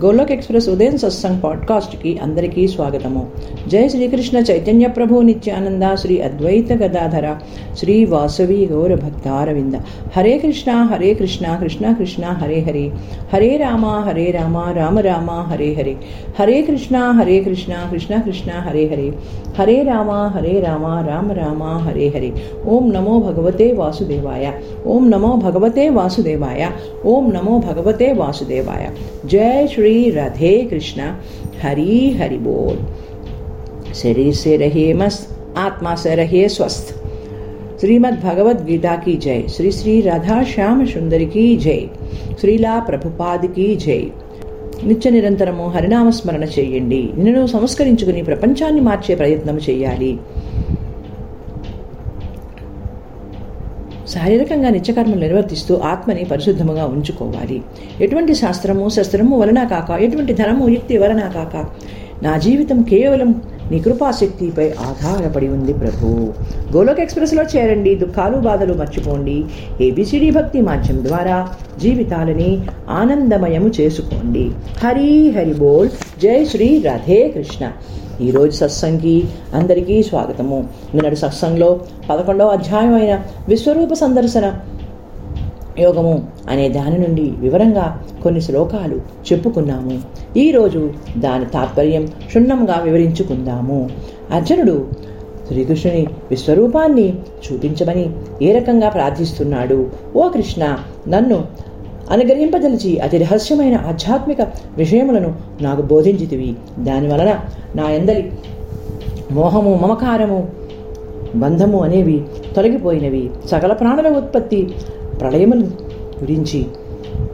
Golok express ఉదయం సత్సంగ్ పాడ్కాస్ట్కి అందరికీ స్వాగతము జై శ్రీకృష్ణ చైతన్య ప్రభు నిత్యానంద శ్రీ అద్వైత గదాధర శ్రీ వాసవి గౌర భక్తారవింద హరే కృష్ణ హరే కృష్ణ కృష్ణ కృష్ణ హరే హరే హరే రామ హరే రామ రామ రామ హరే హరే హరే కృష్ణ హరే కృష్ణ కృష్ణ కృష్ణ హరే హరే హరే రామ హరే రామ రామ రామ హరే హరే ఓం నమో భగవతే వాసుదేవాయ ఓం నమో భగవతే వాసుదేవాయ ఓం నమో భగవతే వాసుదేవాయ जय श्री राधे कृष्णा हरि हरि बोल शरीर से रहिए मस्त आत्मा से रहिए स्वस्थ श्रीमद् भगवद गीता की जय श्री श्री राधा श्याम सुंदर की जय శ్రీలా ప్రభుపాద్ की జై నిత్య నిరంతరము హరినామస్మరణ చేయండి నిన్ను సంస్కరించుకుని ప్రపంచాన్ని మార్చే ప్రయత్నం చేయాలి శారీరకంగా నిత్యకర్మలు నిర్వర్తిస్తూ ఆత్మని పరిశుద్ధముగా ఉంచుకోవాలి. ఎటువంటి శాస్త్రము శస్త్రము వలన కాక ఎటువంటి ధనము యుక్తి వలన కాక నా జీవితం కేవలం నీ కృపాశక్తిపై ఆధారపడి ఉంది ప్రభు. గోలోక్ ఎక్స్ప్రెస్లో చేరండి దుఃఖాలు బాధలు మర్చిపోండి. ఏబిసిడి భక్తి మాధ్యం ద్వారా జీవితాలని ఆనందమయము చేసుకోండి. హరి హరి బోల్ జై శ్రీ రాధే కృష్ణ. ఈరోజు సత్సంగి అందరికీ స్వాగతము. నిన్నటి సత్సంగంలో పదకొండవ అధ్యాయం అయిన విశ్వరూప సందర్శన యోగము అనే దాని నుండి వివరంగా కొన్ని శ్లోకాలు చెప్పుకున్నాము. ఈరోజు దాని తాత్పర్యం క్షుణ్ణంగా వివరించుకుందాము. అర్జునుడు శ్రీకృష్ణుని విశ్వరూపాన్ని చూపించమని ఏ రకంగా ప్రార్థిస్తున్నాడు? ఓ కృష్ణ నన్ను అనుగ్రహింపదలిచి అతి రహస్యమైన ఆధ్యాత్మిక విషయములను నాకు బోధించితివి. దానివలన నా ఎందలి మోహము మమకారము బంధము అనేవి తొలగిపోయినవి. సకల ప్రాణుల ఉత్పత్తి ప్రళయముల గురించి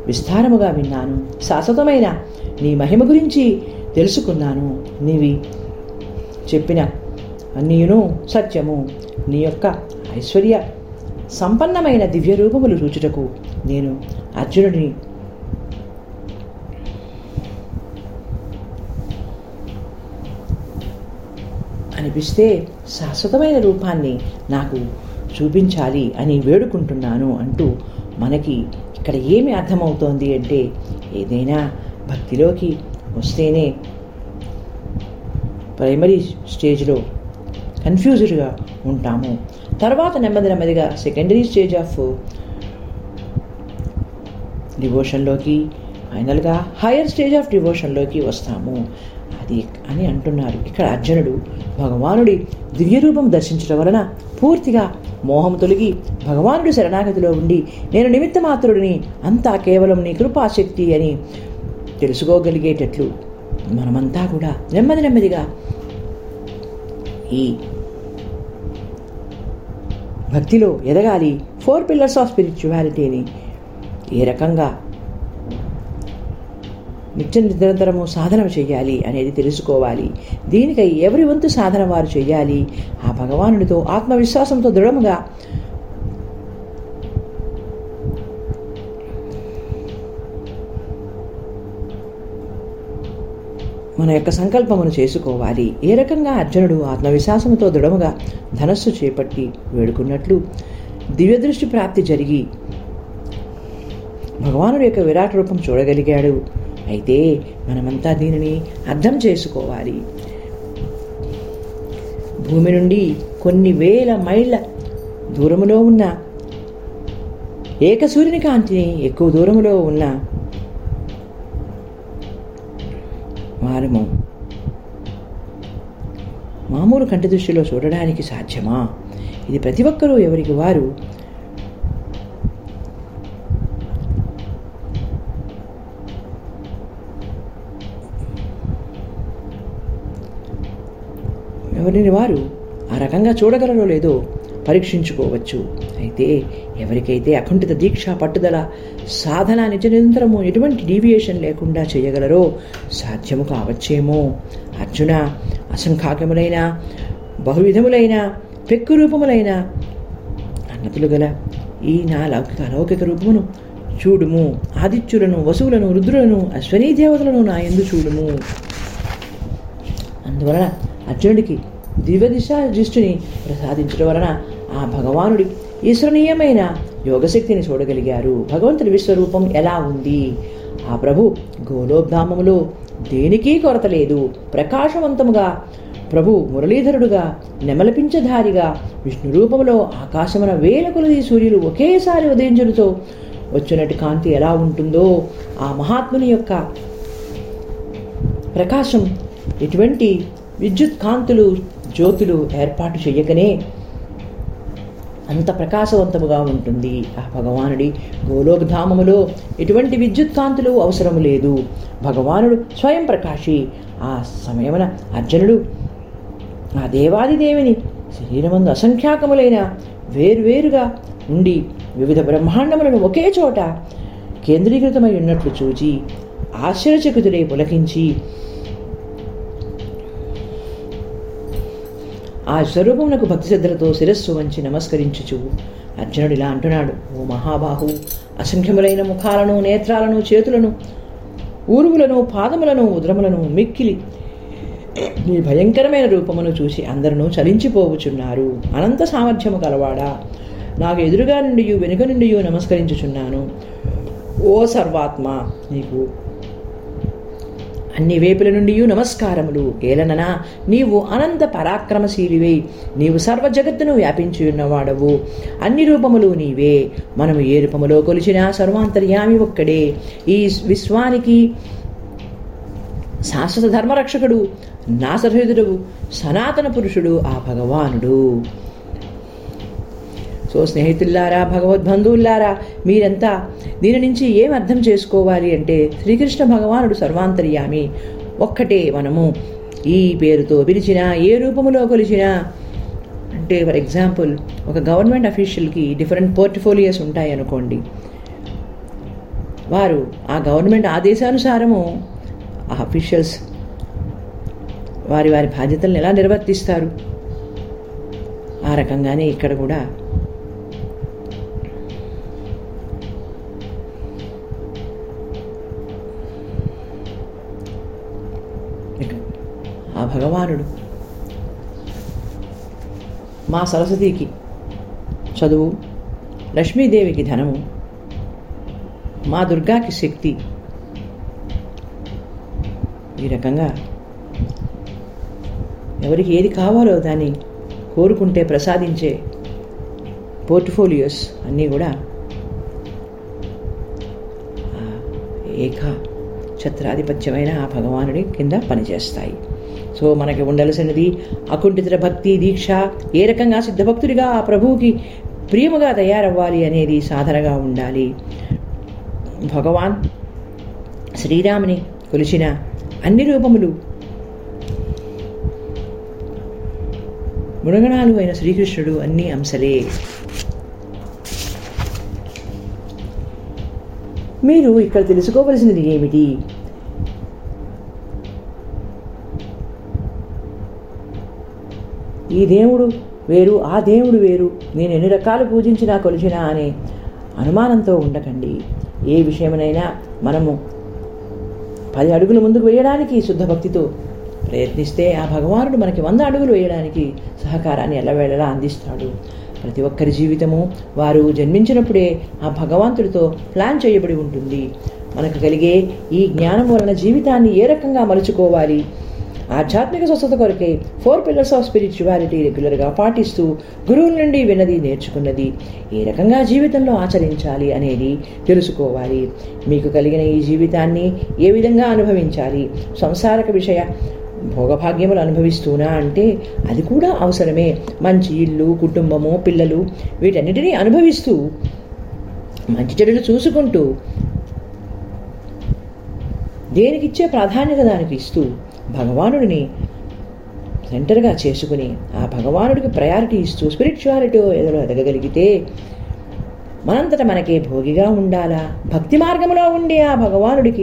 విస్తారముగా విన్నాను. శాశ్వతమైన నీ మహిమ గురించి తెలుసుకున్నాను. నీవి చెప్పిన అన్నీయును సత్యము. నీ యొక్క ఐశ్వర్య సంపన్నమైన దివ్య రూపములు రుచుటకు నేను అర్జునుడి అనిపిస్తే శాశ్వతమైన రూపాన్ని నాకు చూపించాలి అని వేడుకుంటున్నాను అంటూ మనకి ఇక్కడ ఏమి అర్థమవుతోంది అంటే ఏదైనా భక్తిలోకి వస్తేనే ప్రైమరీ స్టేజ్లో కన్ఫ్యూజ్డ్గా ఉంటాము. తర్వాత నెమ్మది నెమ్మదిగా సెకండరీ స్టేజ్ ఆఫ్ డివోషన్లోకి ఫైనల్గా హయ్యర్ స్టేజ్ ఆఫ్ డివోషన్లోకి వస్తాము. అది అని అంటున్నారు. ఇక్కడ అర్జునుడు భగవానుడి దివ్యరూపం దర్శించడం వలన పూర్తిగా మోహం తొలగి భగవానుడి శరణాగతిలో ఉండి నేను నిమిత్త మాత్రుడిని అంతా కేవలం నీ కృపాశక్తి అని తెలుసుకోగలిగేటట్లు మనమంతా కూడా నెమ్మది నెమ్మదిగా ఈ భక్తిలో ఎదగాలి. ఫోర్ పిల్లర్స్ ఆఫ్ స్పిరిచువాలిటీని ఏ రకంగా నిత్య నిరంతరము సాధన చేయాలి అనేది తెలుసుకోవాలి. దీనికై ఎవరి వంతు సాధన వారు చేయాలి? ఆ భగవానుడితో ఆత్మవిశ్వాసంతో దృఢముగా మన యొక్క సంకల్పమును చేసుకోవాలి. ఏ రకంగా అర్జునుడు ఆత్మవిశ్వాసంతో దృఢముగా ధనస్సు చేపట్టి వేడుకున్నట్లు దివ్యదృష్టి ప్రాప్తి జరిగి భగవానుడి యొక్క విరాట్ రూపం చూడగలిగాడు. అయితే మనమంతా దీనిని అర్థం చేసుకోవాలి. భూమి నుండి కొన్ని వేల మైళ్ళ దూరములో ఉన్న ఏకసూర్యుని కాంతిని ఎక్కువ దూరములో ఉన్న వారము మామూలు కంటి దృష్టిలో చూడడానికి సాధ్యమా? ఇది ప్రతి ఒక్కరూ ఎవరికి వారు ఎవరిని వారు ఆ రకంగా చూడగలరో లేదో పరీక్షించుకోవచ్చు. అయితే ఎవరికైతే అకుంఠిత దీక్ష పట్టుదల సాధన నిజ నిరంతరము ఎటువంటి డీవియేషన్ లేకుండా చేయగలరో సాధ్యము కావచ్చేమో. అర్జున అసంఖ్యాకములైన బహువిధములైన పెక్కు రూపములైన అన్నతులు గల ఈ నా లౌకిక అలౌకిక రూపమును చూడుము. ఆదిత్యులను వసువులను రుద్రులను అశ్వనీ దేవతలను నా ఎందు చూడుము. అందువలన అర్జునుడికి దివ్యదిశా దృష్టిని ప్రసాదించడం వలన ఆ భగవానుడి ఈశ్వరణీయమైన యోగశక్తిని చూడగలిగారు. భగవంతుడి విశ్వరూపం ఎలా ఉంది? ఆ ప్రభు గోలోబ్ధామములో దేనికీ కొరత లేదు. ప్రకాశవంతముగా ప్రభు మురళీధరుడుగా నెమలపించధారిగా విష్ణు రూపంలో ఆకాశమున వేల కొలది సూర్యులు ఒకేసారి ఉదయించులతో వచ్చినట్టు కాంతి ఎలా ఉంటుందో ఆ మహాత్ముని యొక్క ప్రకాశం ఎటువంటి విద్యుత్ కాంతులు జ్యోతులు ఏర్పాటు చేయకనే అంత ప్రకాశవంతముగా ఉంటుంది. ఆ భగవానుడి గోలోకధామములో ఎటువంటి విద్యుత్ కాంతులు అవసరం లేదు. భగవానుడు స్వయం ప్రకాశి. ఆ సమయమున అర్జునుడు ఆ దేవాదిదేవిని శరీరమందు అసంఖ్యాకములైన వేరువేరుగా ఉండి వివిధ బ్రహ్మాండములను ఒకే చోట కేంద్రీకృతమై ఉన్నట్లు చూచి ఆశ్చర్యచకితుడై పులకించి ఆ స్వరూపమునకు భక్తిశ్రద్ధలతో శిరస్సు వంచి నమస్కరించుచు. అర్జునుడు ఇలా అంటున్నాడు ఓ మహాబాహు అసంఖ్యములైన ముఖాలను నేత్రాలను చేతులను ఊరువులను పాదములను ఉద్రములను మిక్కిలి నీ భయంకరమైన రూపమును చూసి అందరూ చలించిపోవుచున్నారు. అనంత సామర్థ్యము కలవాడా నాకు ఎదురుగా నుండి వెనుక నుండి నమస్కరించుచున్నాను. ఓ సర్వాత్మ నీకు అన్ని వేపుల నుండి నమస్కారములు. ఏలననా నీవు అనంత పరాక్రమశీలివై. నీవు సర్వ జగత్తును వ్యాపించి ఉన్నవాడవు అన్ని రూపములు నీవే. మనము ఏ రూపములో కొలిచినా సర్వాంతర్యామి ఒక్కడే. ఈ విశ్వానికి శాశ్వత ధర్మరక్షకుడు నాసహృదుడు సనాతన పురుషుడు ఆ భగవానుడు. సో స్నేహితుల్లారా భగవద్బంధువుల్లారా మీరంతా దీని నుంచి ఏం అర్థం చేసుకోవాలి అంటే శ్రీకృష్ణ భగవానుడు సర్వాంతర్యామి. ఒక్కటే మనము. ఈ పేరుతో పిలిచినా ఏ రూపములో కొలిచినా అంటే ఫర్ ఎగ్జాంపుల్ ఒక గవర్నమెంట్ అఫీషియల్కి డిఫరెంట్ పోర్ట్ఫోలియోస్ ఉంటాయి అనుకోండి. వారు ఆ గవర్నమెంట్ ఆదేశానుసారము ఆ అఫీషియల్స్ వారి వారి బాధ్యతలను ఎలా నిర్వర్తిస్తారు? ఆ రకంగానే ఇక్కడ కూడా భగవానుడు. మా సరస్వతికి చదువు లక్ష్మీదేవికి ధనము మా దుర్గాకి శక్తి. ఈ రకంగా ఎవరికి ఏది కావాలో దాన్ని కోరుకుంటే ప్రసాదించే పోర్ట్ఫోలియోస్ అన్నీ కూడా ఏక ఛత్రాధిపత్యమైన ఆ భగవానుడి కింద పనిచేస్తాయి. సో మనకి ఉండాల్సినది అకుంఠితర భక్తి దీక్ష ఏ రకంగా సిద్ధభక్తుడిగా ఆ ప్రభువుకి ప్రియముగా తయారవ్వాలి అనేది సాధనగా ఉండాలి. భగవాన్ శ్రీరాముని కొలిచిన అన్ని రూపములు గుణగణాలు అయిన శ్రీకృష్ణుడు అన్ని అంశలే. మీరు ఇక్కడ తెలుసుకోవలసినది ఏమిటి? ఈ దేవుడు వేరు ఆ దేవుడు వేరు. నేను ఎన్ని రకాలు పూజించినా కొలిచినా అనే అనుమానంతో ఉండకండి. ఏ విషయమైనా మనము పది అడుగులు ముందుకు వేయడానికి శుద్ధ భక్తితో ప్రయత్నిస్తే ఆ భగవానుడు మనకి వంద అడుగులు వేయడానికి సహకారాన్ని ఎల్లవేళలా అందిస్తాడు. ప్రతి ఒక్కరి జీవితము వారు జన్మించినప్పుడే ఆ భగవంతుడితో ప్లాన్ చేయబడి ఉంటుంది. మనకు కలిగే ఈ జ్ఞానం వలన జీవితాన్ని ఏ రకంగా మలుచుకోవాలి? ఆధ్యాత్మిక స్వస్థత కొరకే ఫోర్ పిల్లర్స్ ఆఫ్ స్పిరిచువాలిటీ రెగ్యులర్గా పాటిస్తూ గురువుల నుండి విన్నది నేర్చుకున్నది. ఏ రకంగా జీవితంలో ఆచరించాలి అనేది తెలుసుకోవాలి. మీకు కలిగిన ఈ జీవితాన్ని ఏ విధంగా అనుభవించాలి? సంసారక విషయ భోగభాగ్యములు అనుభవిస్తూనా అంటే అది కూడా అవసరమే. మంచి ఇల్లు కుటుంబము పిల్లలు వీటన్నిటినీ అనుభవిస్తూ మంచి చెడులు చూసుకుంటూ దేనికిచ్చే ప్రాధాన్యత దానికి ఇస్తూ భగవానుడిని సెంటర్గా చేసుకుని ఆ భగవానుడికి ప్రయారిటీ ఇస్తూ స్పిరిచువాలిటీ ఏదో ఎదగగలిగితే మనంతట మనకే భోగిగా ఉండాలా? భక్తి మార్గంలో ఉండే ఆ భగవానుడికి.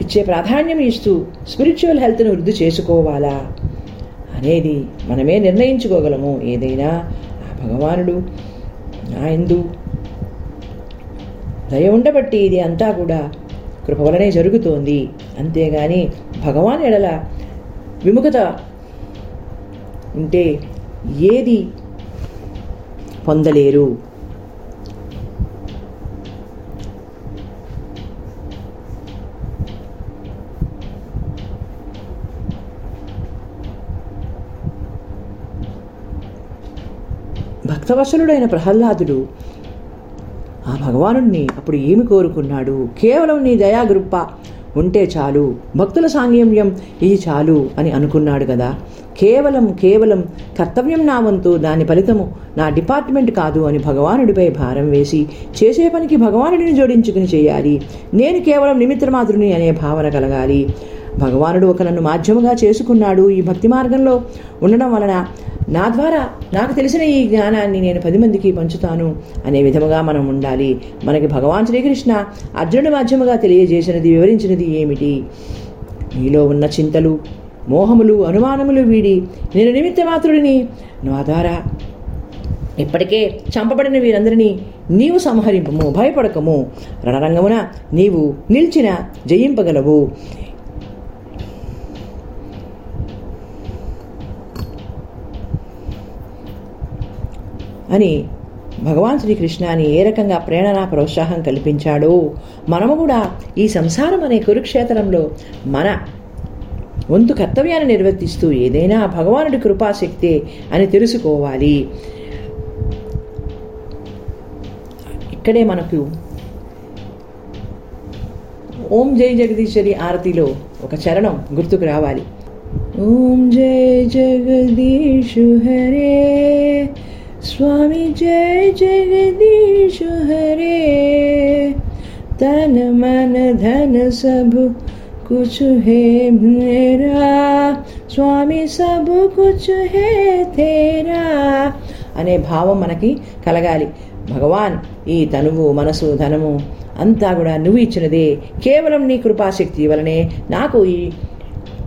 ఇచ్చే ప్రాధాన్యం ఇస్తూ స్పిరిచువల్ హెల్త్ను వృద్ధి చేసుకోవాలా? అనేది మనమే నిర్ణయించుకోగలము. ఏదైనా ఆ భగవానుడు నా ఎందు దయ ఉండబట్టి ఇది అంతా కూడా కృప వలనే జరుగుతోంది. అంతేగాని భగవాన్ ఎడల విముఖత ఉంటే ఏది పొందలేరు. భక్తవశలుడైన ప్రహ్లాదుడు భగవానుడిని అప్పుడు ఏమి కోరుకున్నాడు? కేవలం నీ దయాగృప్ప ఉంటే చాలు. భక్తుల సాంగమ్యం ఇది చాలు అని అనుకున్నాడు కదా. కేవలం కేవలం కర్తవ్యం నా వంతు దాని ఫలితము నా డిపార్ట్మెంట్ కాదు అని భగవానుడిపై భారం వేసి చేసే పనికి భగవానుడిని జోడించుకుని చేయాలి. నేను కేవలం నిమిత్రమాతృని అనే భావన కలగాలి. భగవానుడు ఒక నన్ను మాధ్యముగా చేసుకున్నాడు. ఈ భక్తి మార్గంలో ఉండడం వలన నా ద్వారా నాకు తెలిసిన ఈ జ్ఞానాన్ని నేను పది మందికి పంచుతాను అనే విధముగా మనం ఉండాలి. మనకి భగవాన్ శ్రీకృష్ణ అర్జునుడి మాధ్యముగా తెలియజేసినది వివరించినది ఏమిటి? నీలో ఉన్న చింతలు మోహములు అనుమానములు వీడి నేను నిమిత్త మాత్రుడిని నా ద్వారా ఇప్పటికే చంపబడిన వీరందరినీ నీవు సంహరింపము భయపడకము. రణరంగమున నీవు నిలిచిన జయింపగలవు. అని భగవాన్ శ్రీకృష్ణాని ఏ రకంగా ప్రేరణ ప్రోత్సాహం కల్పించాడో మనము కూడా ఈ సంసారం అనే కురుక్షేత్రంలో మన వంతు కర్తవ్యాన్ని నిర్వర్తిస్తూ ఏదైనా భగవానుడి కృపాశక్తే అని తెలుసుకోవాలి. ఇక్కడే మనకు ఓం జై జగదీశ్వరి ఆరతిలో ఒక చరణం గుర్తుకు రావాలి. ఓం జై జగదీశు హరే స్వామి జై జగదీశు హరే తన మన ధన సబు कुछ है मेरा స్వామి సబు కుచ్ హే తేరా అనే భావం మనకి కలగాలి భగవాన్ ఈ తనువు మనసు ధనము అంతా కూడా నువ్వు ఇచ్చినదే కేవలం నీ కృపాశక్తి వలనే నాకు ఈ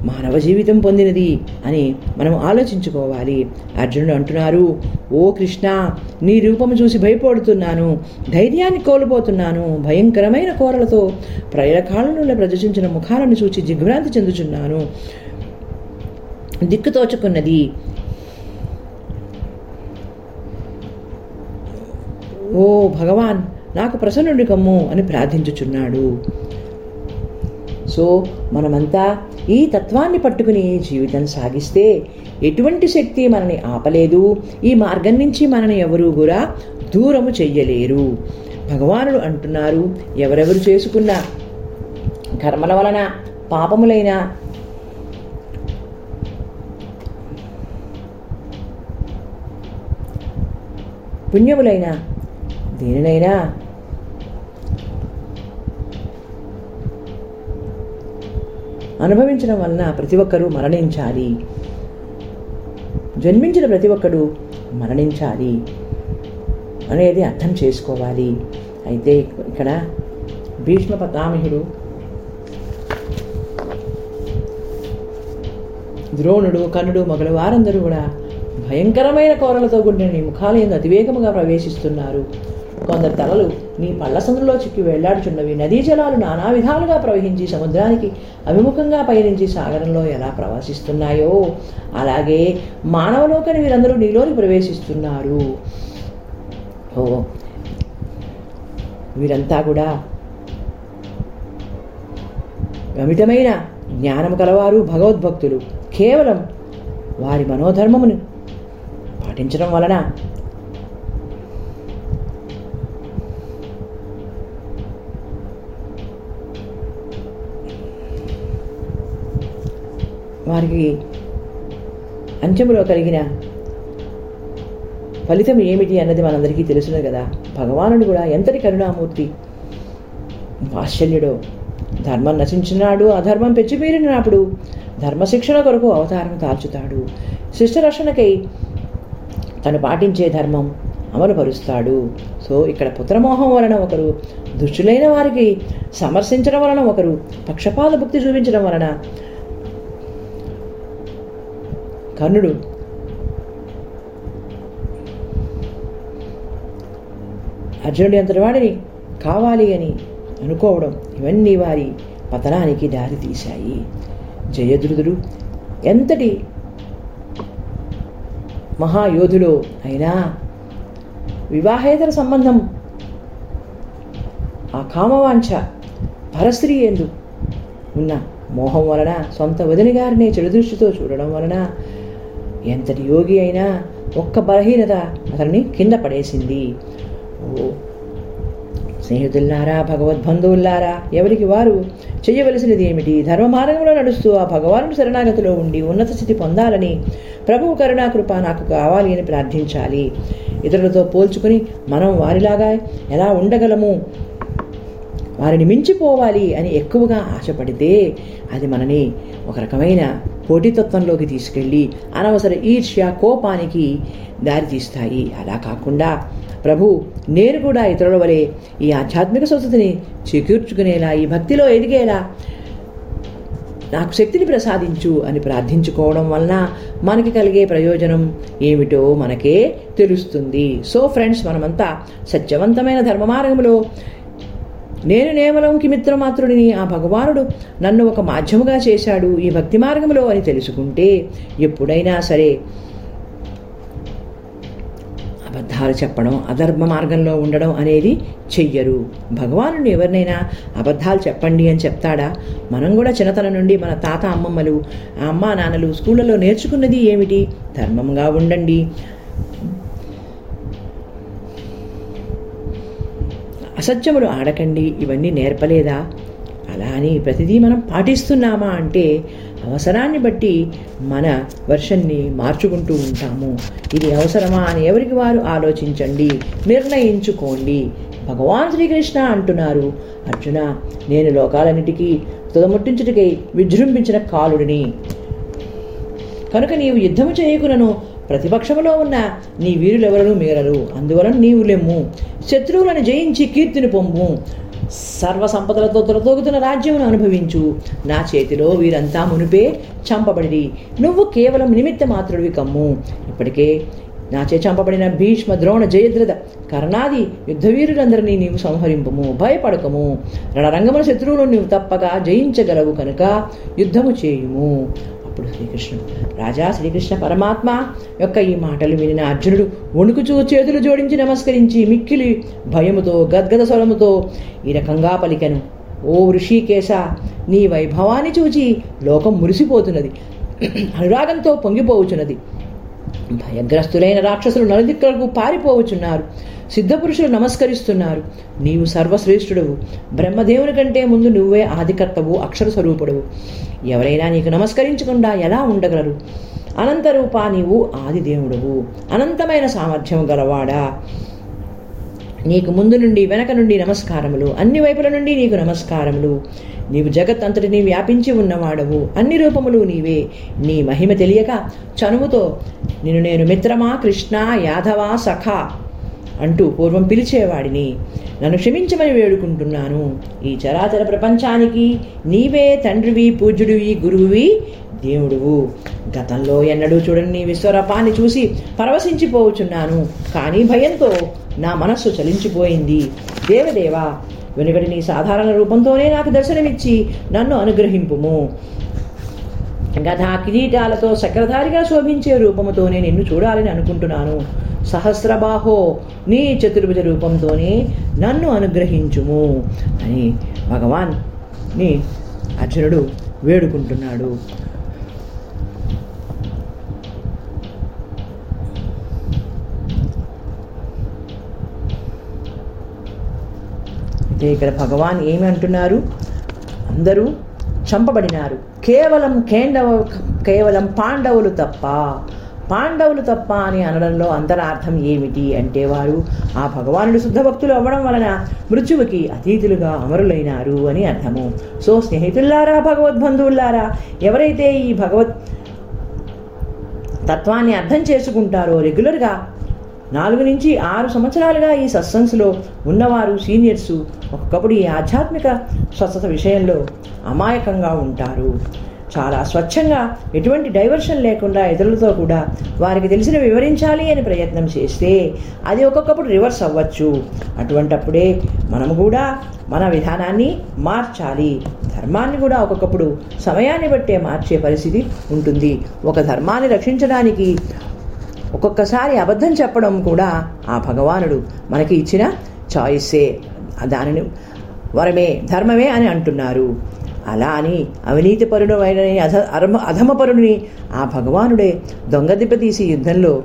మానవ జీవితం పొందినది అని మనం ఆలోచించుకోవాలి. అర్జునుడు అంటున్నారు ఓ కృష్ణ నీ రూపము చూసి భయపడుతున్నాను ధైర్యాన్ని కోల్పోతున్నాను భయంకరమైన కోరలతో ప్రయకాలను ప్రదర్శించిన ముఖాలను చూచి దిగ్భ్రాంతి చెందుచున్నాను. దిక్కుతోచుకున్నది ఓ భగవాన్ నాకు ప్రసన్నుడి కమ్ము అని ప్రార్థించుచున్నాడు. సో మనమంతా ఈ తత్వాన్ని పట్టుకుని జీవితం సాగిస్తే ఎటువంటి శక్తి మనని ఆపలేదు. ఈ మార్గం నుంచి మనని ఎవరు కూడా దూరము చెయ్యలేరు. భగవానుడు అంటున్నారు ఎవరెవరు చేసుకున్న కర్మల వలన పాపములైన పుణ్యములైన దేనినైనా అనుభవించడం వలన ప్రతి ఒక్కరూ మరణించాలి. జన్మించిన ప్రతి ఒక్కడు మరణించాలి అనేది అర్థం చేసుకోవాలి. అయితే ఇక్కడ భీష్మ పతామహుడు ద్రోణుడు కర్ణుడు మొదలు వారందరూ కూడా భయంకరమైన కోరలతో కూడిన ముఖాలయంగా ముఖాలు అతివేగముగా ప్రవేశిస్తున్నారు. కొందరు తలలు నీ పళ్ళ సందులో చిక్కి వెళ్ళాడుచున్నవి. నదీ జలాలు నానా విధాలుగా ప్రవహించి సముద్రానికి అభిముఖంగా పయనించి సాగరంలో ఎలా ప్రవహిస్తున్నాయో అలాగే మానవలోకని వీరందరూ నీలోని ప్రవేశిస్తున్నారు. ఓ వీరంతా కూడా అమితమైన జ్ఞానము కలవారు భగవద్భక్తులు. కేవలం వారి మనోధర్మమును పాటించడం వలన వారికి అంచములో కలిగిన ఫలితం ఏమిటి అన్నది మనందరికీ తెలుసును కదా. భగవానుడు కూడా ఎంతటి కరుణామూర్తి వాత్సల్యుడో ధర్మం నశించినాడు అధర్మం పెచ్చిపేరినప్పుడు ధర్మశిక్షణ కొరకు అవతారం దాల్చుతాడు శిష్టరక్షణకై తను పాటించే ధర్మం అమలుపరుస్తాడు. సో ఇక్కడ పుత్రమోహం వలన ఒకరు దుష్టులైన వారికి సమర్శించడం వలన ఒకరు పక్షపాత భక్తి చూపించడం వలన కర్ణుడు. అర్జునుడి అంతటి వాడిని కావాలి అని అనుకోవడం ఇవన్నీ వారి పతనానికి దారి తీశాయి. జయద్రుదుడు ఎంతటి మహాయోధులో అయినా వివాహేతర సంబంధం ఆ కామవాంఛ పరస్త్రీ ఎందు ఉన్న మోహం వలన సొంత వదిన గారిని చెడుదృష్టితో చూడడం వలన ఎంతటి యోగి అయినా ఒక్క బలహీనత అతన్ని కింద పడేసింది. ఓ స్నేహితుల్లారా భగవద్బంధువుల్లారా ఎవరికి వారు చేయవలసినది ఏమిటి? ధర్మ మార్గంలో నడుస్తూ ఆ భగవాను శరణాగతిలో ఉండి ఉన్నత స్థితి పొందాలని ప్రభువు కరుణాకృప నాకు కావాలి అని ప్రార్థించాలి. ఇతరులతో పోల్చుకుని మనం వారిలాగా ఎలా ఉండగలము? వారిని మించిపోవాలి అని ఎక్కువగా ఆశపడితే అది మనని ఒక రకమైన పోటీతత్వంలోకి తీసుకెళ్ళి అనవసర ఈర్ష్య కోపానికి దారితీస్తాయి. అలా కాకుండా ప్రభు నేను కూడా ఇతరుల వలె ఈ ఆధ్యాత్మిక సంస్కృతిని చేకూర్చుకునేలా ఈ భక్తిలో ఎదిగేలా నాకు శక్తిని ప్రసాదించు అని ప్రార్థించుకోవడం వలన మనకి కలిగే ప్రయోజనం ఏమిటో మనకే తెలుస్తుంది. సో ఫ్రెండ్స్ మనమంతా సత్యవంతమైన ధర్మ మార్గంలో నేను నేమలంకి మిత్రమాత్రుడిని ఆ భగవానుడు నన్ను ఒక మాధ్యముగా చేశాడు ఈ భక్తి మార్గంలో అని తెలుసుకుంటే ఎప్పుడైనా సరే అబద్ధాలు చెప్పడం అధర్మ మార్గంలో ఉండడం అనేది చెయ్యరు. భగవానుడు ఎవరినైనా అబద్ధాలు చెప్పండి అని చెప్తాడా? మనం కూడా చిన్నతనం నుండి మన తాత అమ్మమ్మలు అమ్మ అమ్మా నాన్నలు స్కూళ్ళలో నేర్చుకున్నది ఏమిటి? ధర్మంగా ఉండండి. అసత్యములు ఆడకండి ఇవన్నీ నేర్పలేదా? అలా అని ప్రతిదీ మనం పాటిస్తున్నామా అంటే అవసరాన్ని బట్టి మన వర్షన్ని మార్చుకుంటూ ఉంటాము. ఇది అవసరమా అని ఎవరికి వారు ఆలోచించండి నిర్ణయించుకోండి. భగవాన్ శ్రీకృష్ణ అంటున్నారు అర్జున నేను లోకాలన్నిటికీ తుదముట్టించుటకై విజృంభించిన కాలుడిని. కనుక నీవు యుద్ధము చేయకునను ప్రతిపక్షములో ఉన్న నీ వీరులెవరూ మేరరు అందువలన నీవు లెమ్ము. శత్రువులను జయించి కీర్తిని పొమ్ము సర్వ సంపదలతో తొలతోగుతున్న రాజ్యమును అనుభవించు. నా చేతిలో వీరంతా మునిపే చంపబడి నువ్వు కేవలం నిమిత్త మాత్రుడివి కమ్ము. ఇప్పటికే నాచే చంపబడిన భీష్మ ద్రోణ జయద్రథ కర్ణాది యుద్ధవీరులందరినీ నీవు సంహరింపము భయపడకము. రణరంగముల శత్రువులను నీవు తప్పక జయించగలవు కనుక యుద్ధము చేయుము. అప్పుడు శ్రీకృష్ణుడు రాజా శ్రీకృష్ణ పరమాత్మ యొక్క ఈ మాటలు వినిన అర్జునుడు వణుకుచూ చేతులు జోడించి నమస్కరించి మిక్కిలి భయముతో గద్గద స్వరముతో ఈ రకంగా పలికెను. ఓ ఋషికేశ నీ వైభవాన్ని చూచి లోకం మురిసిపోతున్నది అనురాగంతో పొంగిపోవుచున్నది భయగ్రస్తులైన రాక్షసులు నలుదిక్కలకు పారిపోవచ్చున్నారు. సిద్ధపురుషులు నమస్కరిస్తున్నారు. నీవు సర్వశ్రేష్ఠుడవు. బ్రహ్మదేవుని కంటే ముందు నువ్వే ఆదికర్తవు అక్షర స్వరూపుడవు ఎవరైనా నీకు నమస్కరించకుండా ఎలా ఉండగలరు? అనంతరూపా నీవు ఆదిదేవుడవు. అనంతమైన సామర్థ్యం గలవాడా? నీకు ముందు నుండి వెనక నుండి నమస్కారములు అన్ని వైపుల నుండి నీకు నమస్కారములు. నీవు జగత్ అంతటిని వ్యాపించి ఉన్నవాడవు. అన్ని రూపములు నీవే. నీ మహిమ తెలియక చనువుతో నిన్ను నేను మిత్రమా కృష్ణ యాదవా సఖా అంటూ పూర్వం పిలిచేవాడిని. నన్ను క్షమించమని వేడుకుంటున్నాను. ఈ చరాచర ప్రపంచానికి నీవే తండ్రివి పూజ్యుడివి గురువువి దేవుడువు. గతంలో ఎన్నడూ చూడని నీ చూసి పరవశించిపోవచ్చున్నాను. కానీ భయంతో నా మనస్సు చలించిపోయింది. దేవదేవా వెనుకటి నీ సాధారణ రూపంతోనే నాకు దర్శనమిచ్చి నన్ను అనుగ్రహింపుము. గధా కిరీటాలతో చక్రధారిగా శోభించే రూపముతోనే నిన్ను చూడాలని అనుకుంటున్నాను. సహస్రబాహో నీ చతుర్భుజ రూపంతోనే నన్ను అనుగ్రహించుము అని భగవాన్ని అర్జునుడు వేడుకుంటున్నాడు. అయితే ఇక్కడ భగవాన్ ఏమి అంటున్నారు? అందరూ చంపబడినారు. కేవలం కేండవ కేవలం పాండవులు తప్ప పాండవులు తప్ప అని అనడంలో అంతరార్థం ఏమిటి అంటే వారు ఆ భగవానుడు శుద్ధ భక్తులు అవ్వడం వలన మృత్యువుకి అతీతులుగా అమరులైనారు అని అర్థము. సో స్నేహితుల్లారా భగవద్బంధువుల్లారా ఎవరైతే ఈ భగవత్ తత్వాన్ని అర్థం చేసుకుంటారో రెగ్యులర్గా నాలుగు నుంచి ఆరు సంవత్సరాలుగా ఈ సత్సంగ్స్లో ఉన్నవారు సీనియర్స్ ఒకప్పుడు ఈ ఆధ్యాత్మిక స్వస్థత విషయంలో అమాయకంగా ఉంటారు. చాలా స్వచ్ఛంగా ఎటువంటి డైవర్షన్ లేకుండా ఇతరులతో కూడా వారికి తెలిసిన వివరించాలి అని ప్రయత్నం చేస్తే అది ఒక్కొక్కప్పుడు రివర్స్ అవ్వచ్చు. అటువంటప్పుడే మనము కూడా మన విధానాన్ని మార్చాలి. ధర్మాన్ని కూడా ఒక్కొక్కప్పుడు సమయాన్ని బట్టే మార్చే పరిస్థితి ఉంటుంది. ఒక ధర్మాన్ని రక్షించడానికి ఒక్కొక్కసారి అబద్ధం చెప్పడం కూడా ఆ భగవానుడు మనకి ఇచ్చిన చాయిసే. దానిని వరమే ధర్మమే అని అంటున్నారు. అలా అని అవినీతి అయిన అధ అధమ అధమపరుడిని ఆ భగవానుడే దొంగ తీసి యుద్ధంలో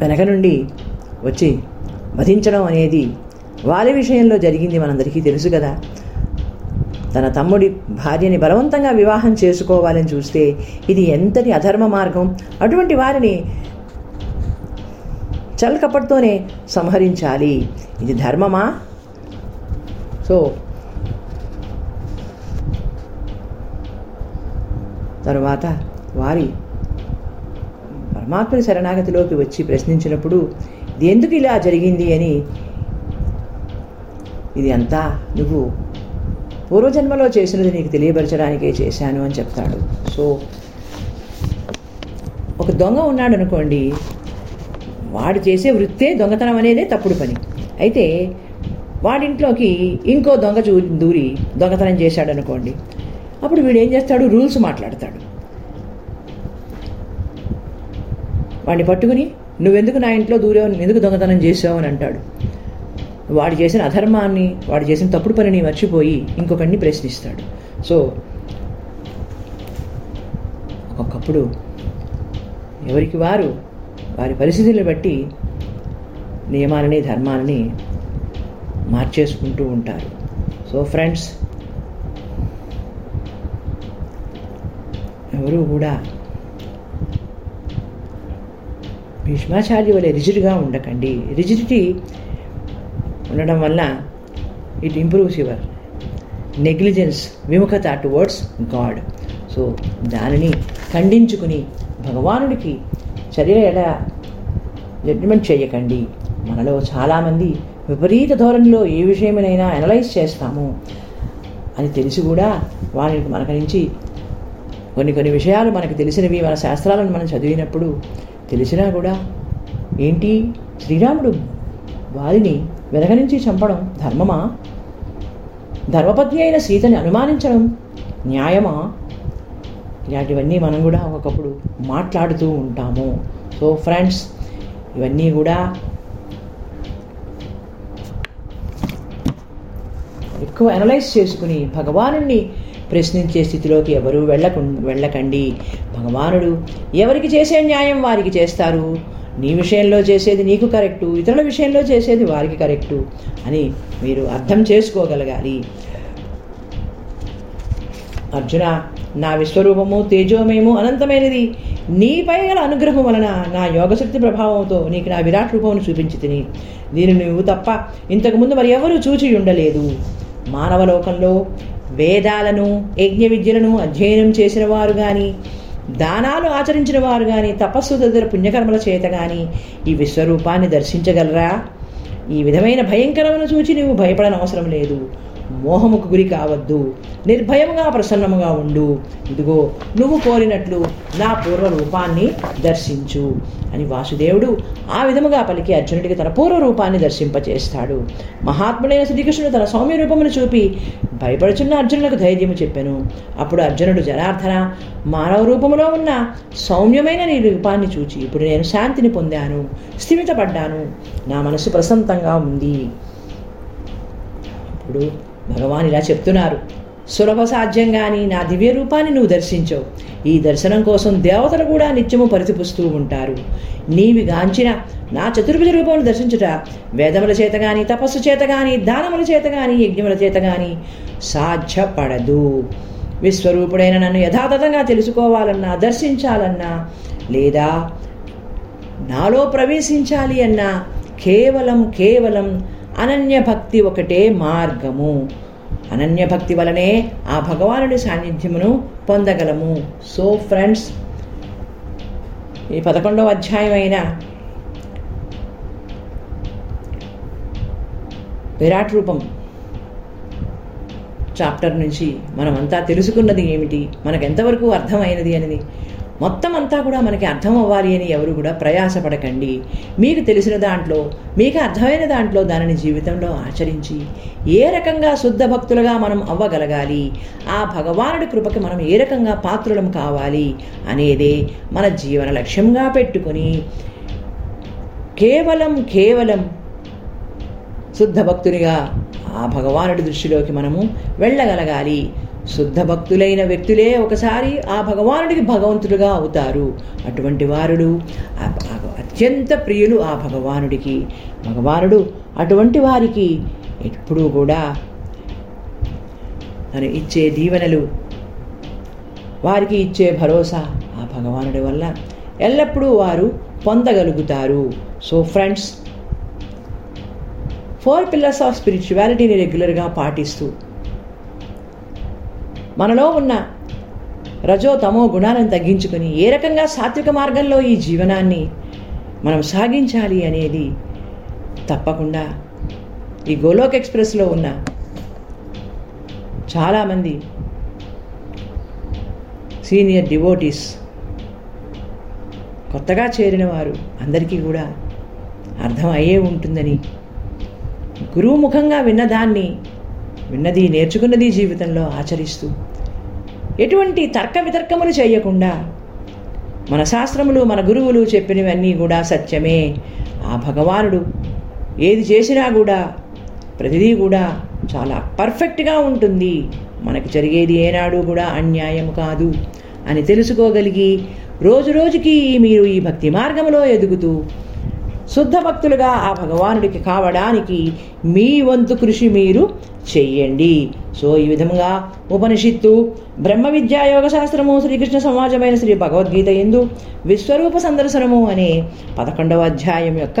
వెనక నుండి వచ్చి వధించడం అనేది వారి విషయంలో జరిగింది మనందరికీ తెలుసు కదా. తన తమ్ముడి భార్యని బలవంతంగా వివాహం చేసుకోవాలని చూస్తే ఇది ఎంతటి అధర్మ మార్గం. అటువంటి వారిని చల్కపట్తోనే సంహరించాలి. ఇది ధర్మమా? సో తరువాత వారి పరమాత్మని శరణాగతిలోకి వచ్చి ప్రశ్నించినప్పుడు ఇది ఎందుకు ఇలా జరిగింది? అని ఇది అంతా నువ్వు పూర్వజన్మలో చేసినది నీకు తెలియపరచడానికే చేశాను అని చెప్తాడు. సో ఒక దొంగ ఉన్నాడు అనుకోండి వాడు చేసే వృత్తే దొంగతనం అనేదే తప్పుడు పని. అయితే వాడింట్లోకి ఇంకో దొంగ చూ దూరి దొంగతనం చేశాడు అనుకోండి అప్పుడు వీడు ఏం చేస్తాడు? రూల్స్ మాట్లాడతాడు. వాడిని పట్టుకుని నువ్వెందుకు నా ఇంట్లో దూరావు? ఎందుకు దొంగతనం చేసావు అని అంటాడు. వాడు చేసిన అధర్మాన్ని వాడు చేసిన తప్పుడు పనిని మర్చిపోయి ఇంకొకరిని ప్రశ్నిస్తాడు. సో ఒక్కొక్కప్పుడు ఎవరికి వారు వారి పరిస్థితులను బట్టి నియమాలని ధర్మాలని మార్చేసుకుంటూ ఉంటారు. సో ఫ్రెండ్స్ ఎవరు కూడా భీష్మాచార్య వలె రిజిడ్గా ఉండకండి. రిజిడిటీ ఉండడం వల్ల ఇట్ ఇంప్రూవ్స్ యువర్ నెగ్లిజెన్స్ విముఖత టువర్డ్స్ గాడ్. సో దానిని ఖండించుకుని భగవానుడికి చర్య ఎలా జడ్జిమెంట్ చేయకండి. మనలో చాలామంది విపరీత ధోరణిలో ఏ విషయమైనా అనలైజ్ చేస్తాము. అని తెలిసి కూడా వారికి మనక నుంచి కొన్ని కొన్ని విషయాలు మనకు తెలిసినవి మన శాస్త్రాలను మనం చదివినప్పుడు తెలిసినా కూడా ఏంటి? శ్రీరాముడు వారిని వెనక నుంచి చంపడం ధర్మమా? ధర్మపత్ని అయిన సీతని అనుమానించడం న్యాయమా? ఇలాంటివన్నీ మనం కూడా ఒకప్పుడు మాట్లాడుతూ ఉంటాము. సో ఫ్రెండ్స్ ఇవన్నీ కూడా ఎక్కువ అనలైజ్ చేసుకుని భగవానుణ్ణి ప్రశ్నించే స్థితిలోకి ఎవరు వెళ్ళకు వెళ్ళకండి. భగవానుడు ఎవరికి చేసే న్యాయం వారికి చేస్తారు. నీ విషయంలో చేసేది నీకు కరెక్టు ఇతరుల విషయంలో చేసేది వారికి కరెక్టు అని మీరు అర్థం చేసుకోగలగాలి. అర్జున నా విశ్వరూపము తేజోమయము అనంతమైనది. నీపై గల అనుగ్రహం వలన నా యోగశక్తి ప్రభావంతో నీకు నా విరాట్ రూపమును చూపించి తిని. దీనిని నువ్వు తప్ప ఇంతకుముందు మరి ఎవరూ చూచి ఉండలేదు మానవలోకంలో వేదాలను యజ్ఞ విద్యలను అధ్యయనం చేసిన వారు కానీ దానాలు ఆచరించిన వారు కానీ తపస్సు దగ్గర పుణ్యకర్మల చేత కానీ ఈ విశ్వరూపాన్ని దర్శించగలరా? ఈ విధమైన భయంకరమును చూచి నువ్వు భయపడనవసరం లేదు. మోహముకు గురి కావద్దు. నిర్భయముగా ప్రసన్నముగా ఉండు. ఇదిగో నువ్వు కోరినట్లు నా పూర్వ రూపాన్ని దర్శించు అని వాసుదేవుడు ఆ విధముగా పలికి అర్జునుడికి తన పూర్వ రూపాన్ని దర్శింపచేస్తాడు. మహాత్ముడైన శ్రీకృష్ణుడు తన సౌమ్య రూపమును చూపి భయపడుచున్న అర్జునులకు ధైర్యము చెప్పాను. అప్పుడు అర్జునుడు జనార్దన మానవ రూపములో ఉన్న సౌమ్యమైన నీ రూపాన్ని చూచి ఇప్పుడు నేను శాంతిని పొందాను స్థిమితపడ్డాను. నా మనసు ప్రశాంతంగా ఉంది. ఇప్పుడు భగవాన్ ఇలా చెప్తున్నారు. సులభ సాధ్యంగాని నా దివ్య రూపాన్ని నువ్వు దర్శించవు. ఈ దర్శనం కోసం దేవతలు కూడా నిత్యము పరితిపుస్తూ ఉంటారు. నీవి గాంచిన నా చతుర్భుజ రూపమును దర్శించుట వేదముల చేత కానీ తపస్సు చేత కానీ దానముల చేత కానీ యజ్ఞముల చేత కానీ సాధ్యపడదు. విశ్వరూపుడైన నన్ను యథాతథంగా తెలుసుకోవాలన్నా దర్శించాలన్నా లేదా నాలో ప్రవేశించాలి అన్నా కేవలం కేవలం అనన్య భక్తి ఒకటే మార్గము. అనన్య భక్తి వలనే ఆ భగవానుడి సాన్నిధ్యమును పొందగలము. సో ఫ్రెండ్స్ ఈ పదకొండవ అధ్యాయం అయిన విరాట్ రూపం చాప్టర్ నుంచి మనమంతా తెలుసుకున్నది ఏమిటి? మనకు ఎంతవరకు అర్థమైనది అనేది మొత్తం అంతా కూడా మనకి అర్థం అవ్వాలి అని ఎవరు కూడా ప్రయాసపడకండి. మీకు తెలిసిన దాంట్లో మీకు అర్థమైన దాంట్లో దానిని జీవితంలో ఆచరించి ఏ రకంగా శుద్ధ భక్తులుగా మనం అవ్వగలగాలి ఆ భగవానుడి కృపకి మనం ఏ రకంగా పాత్రులం కావాలి అనేదే మన జీవన లక్ష్యంగా పెట్టుకొని కేవలం కేవలం శుద్ధ భక్తునిగా ఆ భగవానుడి దృష్టిలోకి మనము వెళ్ళగలగాలి. శుద్ధ భక్తులైన వ్యక్తులే ఒకసారి ఆ భగవానుడికి భగవంతుడుగా అవుతారు. అటువంటి వారుడు అత్యంత ప్రియులు ఆ భగవానుడికి. భగవానుడు అటువంటి వారికి ఎప్పుడూ కూడా తను ఇచ్చే దీవెనలు వారికి ఇచ్చే భరోసా ఆ భగవానుడి వల్ల ఎల్లప్పుడూ వారు పొందగలుగుతారు. So friends four pillars of స్పిరిచువాలిటీని రెగ్యులర్గా పాటిస్తూ మనలో ఉన్న రజో తమో గుణాలను తగ్గించుకొని ఏ రకంగా సాత్విక మార్గంలో ఈ జీవనాన్ని మనం సాగించాలి అనేది తప్పకుండా ఈ గోలోక్ ఎక్స్ప్రెస్లో ఉన్న చాలామంది సీనియర్ డివోటీస్ కొత్తగా చేరిన వారు అందరికీ కూడా అర్థం అయ్యే ఉంటుందని గురువు ముఖంగా విన్నదాన్ని విన్నది నేర్చుకున్నది జీవితంలో ఆచరిస్తూ. ఎటువంటి తర్క వితర్కములు చేయకుండా మన శాస్త్రములు మన గురువులు చెప్పినవన్నీ కూడా సత్యమే. ఆ భగవానుడు ఏది చేసినా కూడా ప్రతిదీ కూడా చాలా పర్ఫెక్ట్గా ఉంటుంది. మనకు జరిగేది ఏనాడు కూడా అన్యాయం కాదు అని తెలుసుకోగలిగి రోజు రోజుకి మీరు ఈ భక్తి మార్గంలో ఎదుగుతూ శుద్ధ భక్తులుగా ఆ భగవానుడికి కావడానికి మీ వంతు కృషి మీరు చెయ్యండి. సో ఈ విధంగా ఉపనిషత్తు బ్రహ్మ విద్యా యోగ శాస్త్రము శ్రీకృష్ణ సమాజమైన శ్రీ భగవద్గీత ఎందు విశ్వరూప సందర్శనము అనే పదకొండవ అధ్యాయం యొక్క